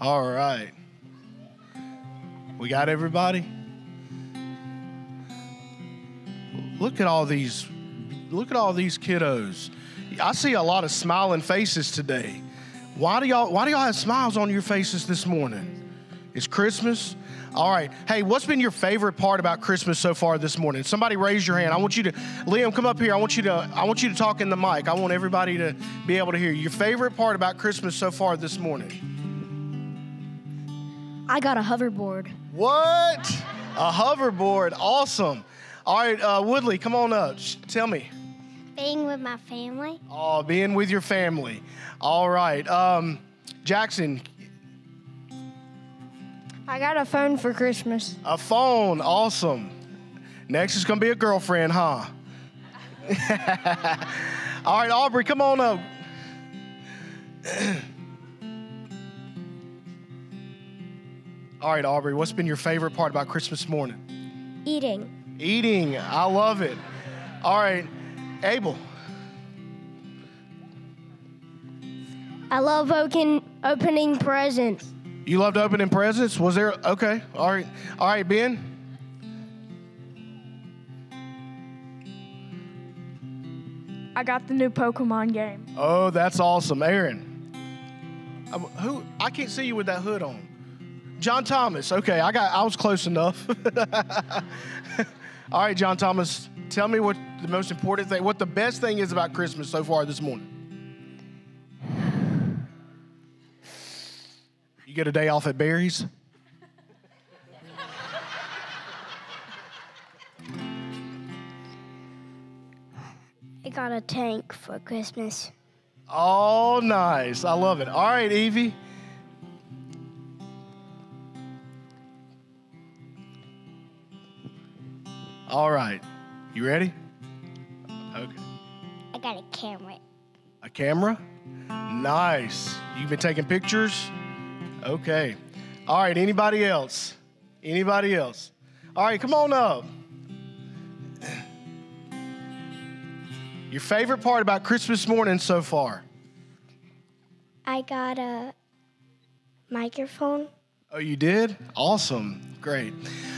All right. We got everybody? Look at all these look at all these kiddos. I see a lot of smiling faces today. Why do y'all why do y'all have smiles on your faces this morning? It's Christmas. All right. Hey, what's been your favorite part about Christmas so far this morning? Somebody raise your hand. I want you to Liam, come up here. I want you to I want you to talk in the mic. I want everybody to be able to hear your favorite part about Christmas so far this morning. I got a hoverboard. What? A hoverboard. Awesome. All right, uh, Woodley, come on up. Sh- Tell me. Being with my family. Oh, being with your family. All right. Um, Jackson, I got a phone for Christmas. a phone. Awesome. Next is going to be a girlfriend, huh? All right, Aubrey, come on up. All right, Aubrey, what's been your favorite part about Christmas morning? Eating. Eating. I love it. All right, Abel. I love open, opening presents. You loved opening presents? Was there okay? All right. All right, Ben. I got the new Pokemon game. Oh, that's awesome. Aaron. Um, who I can't see you with that hood on. John Thomas. Okay, I got I was close enough. All right, John Thomas, tell me what the most important thing, what the best thing is about Christmas so far this morning. You get a day off at Barry's? I got a tank for Christmas. Oh, nice. I love it. All right, Evie. All right. You ready? Okay. I got a camera. A camera? Nice. You've been taking pictures? Okay. All right, anybody else? Anybody else? All right, come on up. Your favorite part about Christmas morning so far? I got a microphone. Oh, you did? Awesome. Great.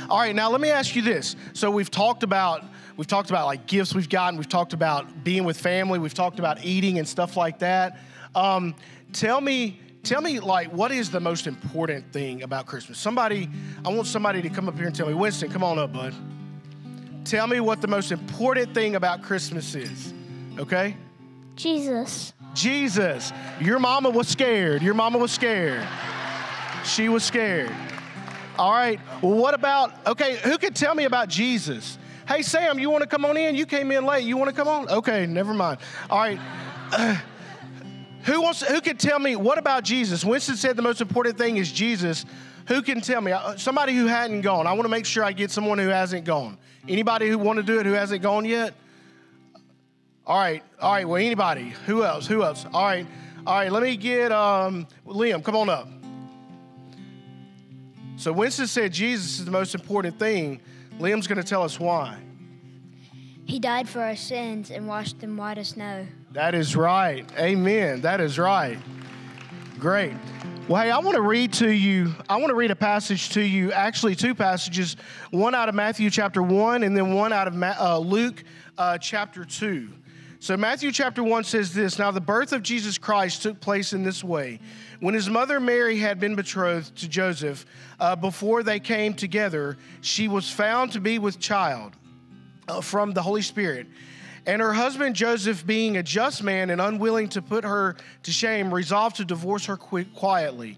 All right, now let me ask you this. So we've talked about we've talked about like gifts we've gotten, we've talked about being with family, we've talked about eating and stuff like that. Um, tell me, tell me like what is the most important thing about Christmas? Somebody, I want somebody to come up here and tell me, Winston, come on up, bud. Tell me what the most important thing about Christmas is. Okay? Jesus. Jesus. Your mama was scared. Your mama was scared. She was scared. All right. What about, okay, who could tell me about Jesus? Hey, Sam, you want to come on in? You came in late. You want to come on? Okay, never mind. All right. who wants, who could tell me, what about Jesus? Winston said the most important thing is Jesus. Who can tell me? Uh, Somebody who hadn't gone. I want to make sure I get someone who hasn't gone. Anybody who want to do it who hasn't gone yet? All right, all right. Well, anybody? Who else? Who else? All right, all right. Let me get um, Liam. Come on up. So Winston said Jesus is the most important thing. Liam's going to tell us why. He died for our sins and washed them white as snow. That is right. Amen. That is right. Great. Well, hey, I want to read to you, I want to read a passage to you, actually, two passages, one out of Matthew chapter 1 and then one out of Ma- uh, Luke uh, chapter 2. So, Matthew chapter 1 says this Now, the birth of Jesus Christ took place in this way. When his mother Mary had been betrothed to Joseph, uh, before they came together, she was found to be with child uh, from the Holy Spirit. And her husband Joseph, being a just man and unwilling to put her to shame, resolved to divorce her qui- quietly.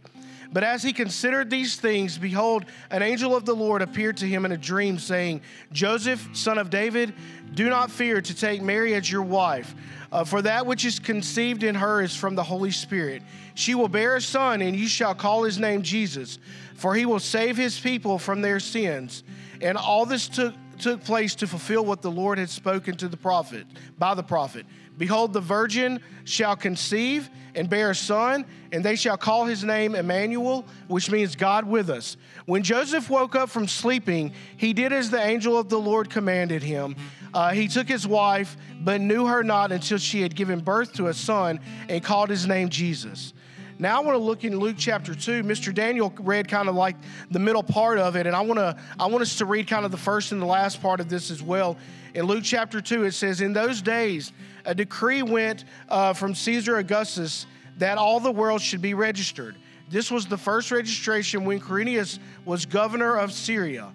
But as he considered these things, behold, an angel of the Lord appeared to him in a dream, saying, Joseph, son of David, do not fear to take Mary as your wife, uh, for that which is conceived in her is from the Holy Spirit. She will bear a son, and you shall call his name Jesus, for he will save his people from their sins. And all this took took place to fulfill what the Lord had spoken to the prophet by the prophet. Behold, the virgin shall conceive and bear a son, and they shall call his name Emmanuel, which means God with us. When Joseph woke up from sleeping, he did as the angel of the Lord commanded him. Uh, he took his wife, but knew her not until she had given birth to a son and called his name Jesus. Now I want to look in Luke chapter 2. Mr. Daniel read kind of like the middle part of it, and I want to I want us to read kind of the first and the last part of this as well. In Luke chapter 2, it says, In those days, a decree went uh, from Caesar Augustus that all the world should be registered. This was the first registration when Quirinius was governor of Syria.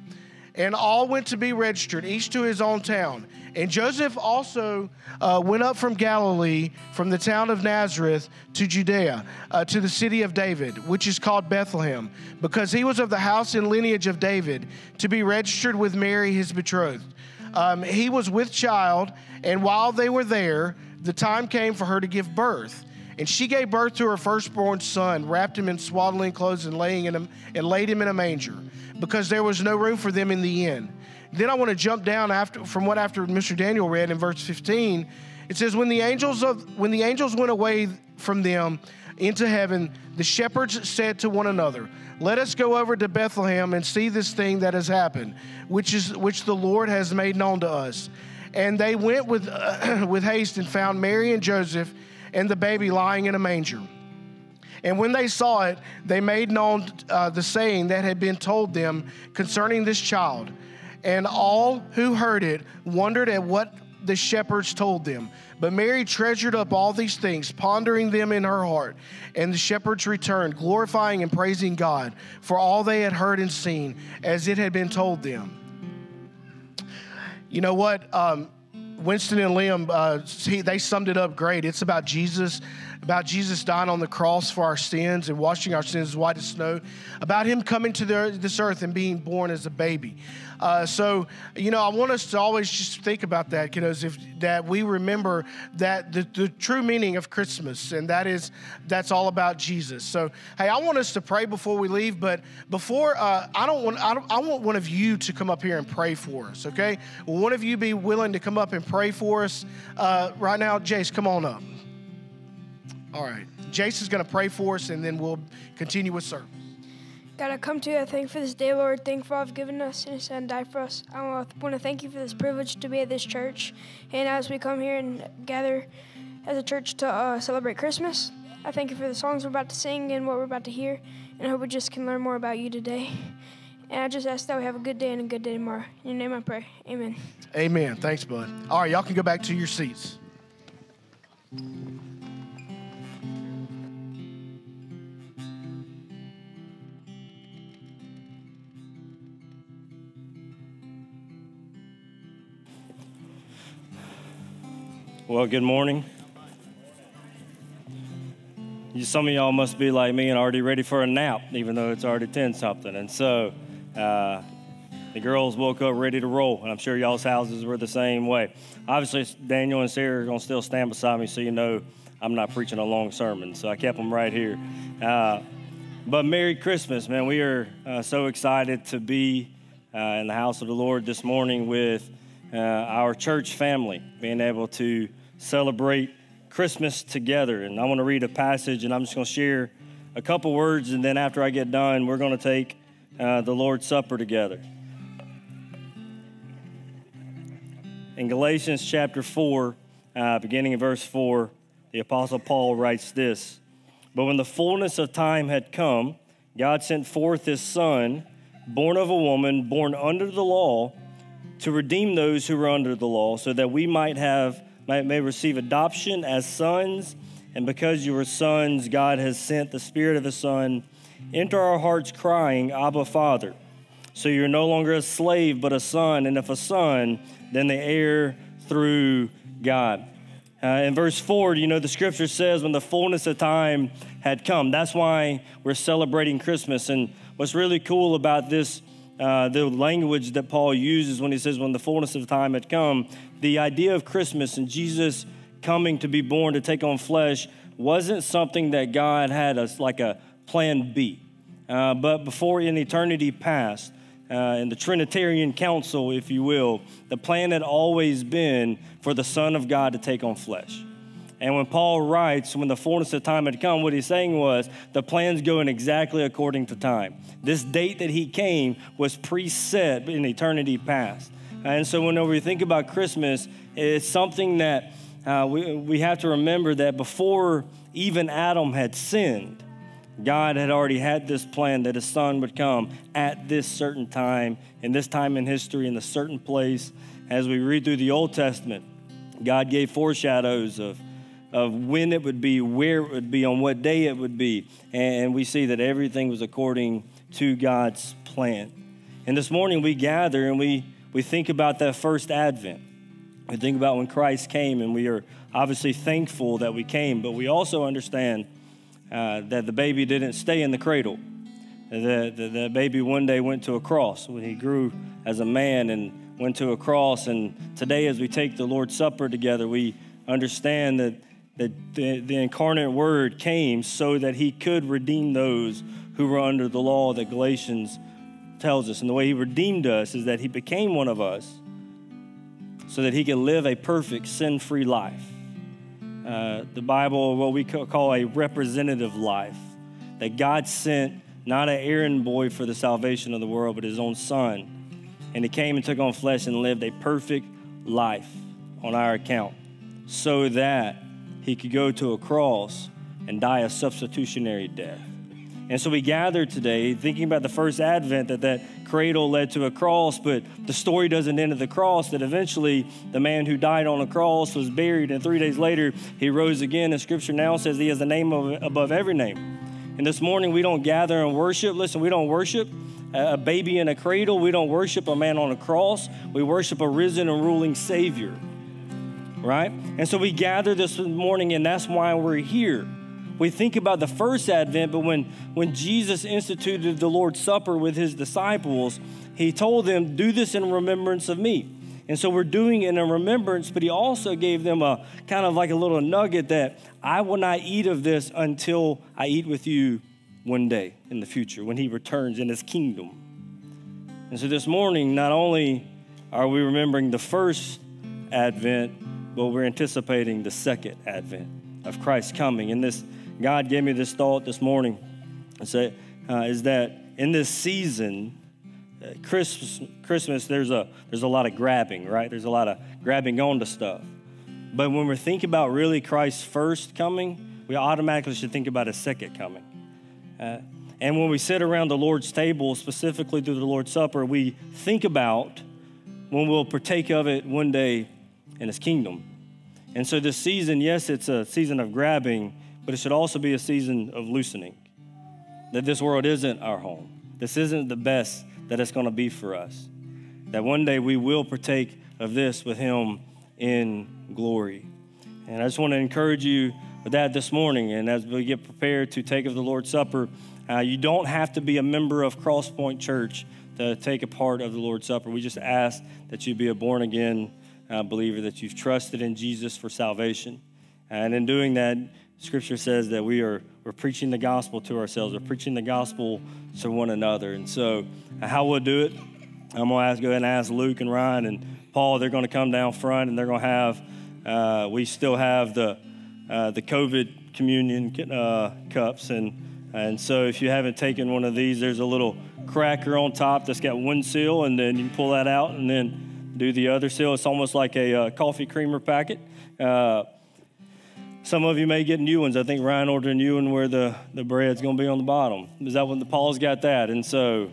And all went to be registered, each to his own town. And Joseph also uh, went up from Galilee, from the town of Nazareth to Judea, uh, to the city of David, which is called Bethlehem, because he was of the house and lineage of David, to be registered with Mary, his betrothed. Um, he was with child, and while they were there, the time came for her to give birth. And she gave birth to her firstborn son, wrapped him in swaddling clothes, and laying in him, and laid him in a manger, because there was no room for them in the inn. Then I want to jump down after from what after Mr. Daniel read in verse 15. It says, When the angels of when the angels went away from them into heaven, the shepherds said to one another, Let us go over to Bethlehem and see this thing that has happened, which is which the Lord has made known to us. And they went with with haste and found Mary and Joseph and the baby lying in a manger. And when they saw it, they made known uh, the saying that had been told them concerning this child. And all who heard it wondered at what the shepherds told them. But Mary treasured up all these things, pondering them in her heart. And the shepherds returned, glorifying and praising God for all they had heard and seen, as it had been told them. You know what? Um, Winston and Liam, uh, he, they summed it up great. It's about Jesus, about Jesus dying on the cross for our sins and washing our sins as white as snow, about him coming to the, this earth and being born as a baby. Uh, so, you know, I want us to always just think about that, you kiddos, if that we remember that the, the true meaning of Christmas, and that is that's all about Jesus. So, hey, I want us to pray before we leave, but before uh, I don't want I, don't, I want one of you to come up here and pray for us. Okay, will one of you be willing to come up and pray for us uh, right now? Jace, come on up. All right, Jace is going to pray for us, and then we'll continue with service. God, I come to you. I thank you for this day, Lord. Thank you for all you've given us and son died for us. I want to thank you for this privilege to be at this church. And as we come here and gather as a church to uh, celebrate Christmas, I thank you for the songs we're about to sing and what we're about to hear. And I hope we just can learn more about you today. And I just ask that we have a good day and a good day tomorrow. In your name I pray. Amen. Amen. Thanks, bud. All right, y'all can go back to your seats. Well, good morning. You, Some of y'all must be like me and already ready for a nap, even though it's already 10 something. And so uh, the girls woke up ready to roll, and I'm sure y'all's houses were the same way. Obviously, Daniel and Sarah are going to still stand beside me, so you know I'm not preaching a long sermon. So I kept them right here. Uh, but Merry Christmas, man. We are uh, so excited to be uh, in the house of the Lord this morning with uh, our church family, being able to celebrate Christmas together. And I want to read a passage, and I'm just going to share a couple words, and then after I get done, we're going to take uh, the Lord's Supper together. In Galatians chapter 4, uh, beginning in verse 4, the Apostle Paul writes this But when the fullness of time had come, God sent forth his Son, born of a woman, born under the law, to redeem those who were under the law, so that we might have may, may receive adoption as sons. And because you are sons, God has sent the Spirit of His Son into our hearts, crying, Abba, Father. So you're no longer a slave, but a son. And if a son, then the heir through God. Uh, in verse 4, you know, the scripture says, when the fullness of time had come. That's why we're celebrating Christmas. And what's really cool about this, uh, the language that Paul uses when he says, when the fullness of time had come, the idea of Christmas and Jesus coming to be born to take on flesh wasn't something that God had us like a plan B. Uh, but before in eternity past, uh, in the Trinitarian Council, if you will, the plan had always been for the Son of God to take on flesh. And when Paul writes, when the fullness of time had come, what he's saying was the plan's going exactly according to time. This date that he came was preset in eternity past. And so, whenever we think about Christmas, it's something that uh, we, we have to remember that before even Adam had sinned, God had already had this plan that his son would come at this certain time, in this time in history, in a certain place. As we read through the Old Testament, God gave foreshadows of, of when it would be, where it would be, on what day it would be. And we see that everything was according to God's plan. And this morning we gather and we, we think about that first advent. We think about when Christ came, and we are obviously thankful that we came, but we also understand uh, that the baby didn't stay in the cradle. The, the, the, baby one day went to a cross when he grew as a man and went to a cross. And today, as we take the Lord's Supper together, we understand that, that the, the incarnate Word came so that he could redeem those who were under the law that Galatians tells us. And the way he redeemed us is that he became one of us so that he could live a perfect, sin free life. Uh, the Bible, what we call a representative life, that God sent not an errand boy for the salvation of the world, but his own son. And he came and took on flesh and lived a perfect life on our account so that he could go to a cross and die a substitutionary death. And so we gather today thinking about the first advent that that cradle led to a cross, but the story doesn't end at the cross, that eventually the man who died on a cross was buried, and three days later he rose again. And scripture now says he has a name above every name. And this morning we don't gather and worship. Listen, we don't worship a baby in a cradle. We don't worship a man on a cross. We worship a risen and ruling Savior, right? And so we gather this morning, and that's why we're here we think about the first advent, but when, when Jesus instituted the Lord's Supper with his disciples, he told them, Do this in remembrance of me. And so we're doing it in remembrance, but he also gave them a kind of like a little nugget that I will not eat of this until I eat with you one day in the future when he returns in his kingdom. And so this morning, not only are we remembering the first advent, but we're anticipating the second advent of Christ coming. And this God gave me this thought this morning. Say, uh, is that in this season, uh, Christmas, Christmas, there's a there's a lot of grabbing, right? There's a lot of grabbing onto stuff. But when we think about really Christ's first coming, we automatically should think about his second coming. Uh, and when we sit around the Lord's table, specifically through the Lord's Supper, we think about when we'll partake of it one day in his kingdom. And so this season, yes, it's a season of grabbing, but it should also be a season of loosening. That this world isn't our home. This isn't the best that it's going to be for us. That one day we will partake of this with Him in glory. And I just want to encourage you with that this morning. And as we get prepared to take of the Lord's Supper, uh, you don't have to be a member of Crosspoint Church to take a part of the Lord's Supper. We just ask that you be a born again uh, believer, that you've trusted in Jesus for salvation. And in doing that, Scripture says that we are we're preaching the gospel to ourselves. We're preaching the gospel to one another. And so, how we'll do it, I'm going to ask, go ahead and ask Luke and Ryan and Paul. They're going to come down front, and they're going to have. Uh, we still have the uh, the COVID communion uh, cups, and and so if you haven't taken one of these, there's a little cracker on top that's got one seal, and then you pull that out, and then do the other seal. It's almost like a uh, coffee creamer packet. Some of you may get new ones. I think Ryan ordered a new one where the, the bread's going to be on the bottom. Is that when the Paul's got that? And so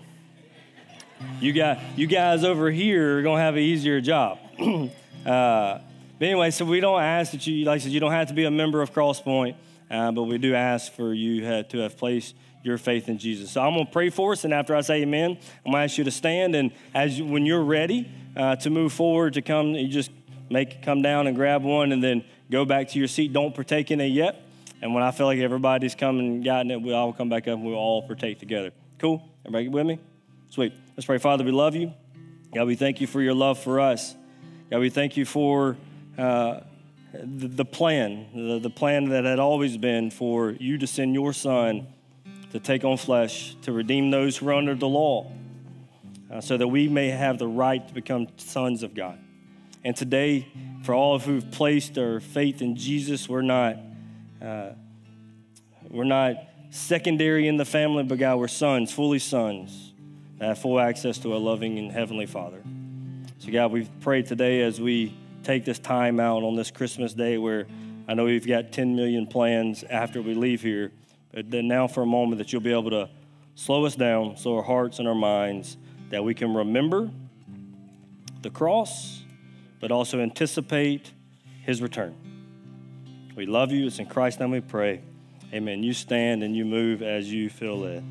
you got you guys over here are going to have an easier job. uh, but anyway, so we don't ask that you, like I said, you don't have to be a member of Crosspoint, uh, but we do ask for you to have placed your faith in Jesus. So I'm going to pray for us, and after I say amen, I'm going to ask you to stand. And as you, when you're ready uh, to move forward, to come, you just make come down and grab one, and then go back to your seat. Don't partake in it yet. And when I feel like everybody's come and gotten it, we'll all come back up and we'll all partake together. Cool? Everybody with me? Sweet. Let's pray. Father, we love you. God, we thank you for your love for us. God, we thank you for uh, the, the, plan, the, the plan that had always been for you to send your son to take on flesh, to redeem those who are under the law, uh, so that we may have the right to become sons of God. And today, for all of who've placed their faith in Jesus, we're not, uh, we're not secondary in the family, but God, we're sons, fully sons, that have full access to a loving and heavenly Father. So, God, we pray today as we take this time out on this Christmas day where I know we've got 10 million plans after we leave here. But then now for a moment that you'll be able to slow us down, slow our hearts and our minds, that we can remember the cross, but also anticipate his return. We love you. It's in Christ's name we pray. Amen. You stand and you move as you feel led.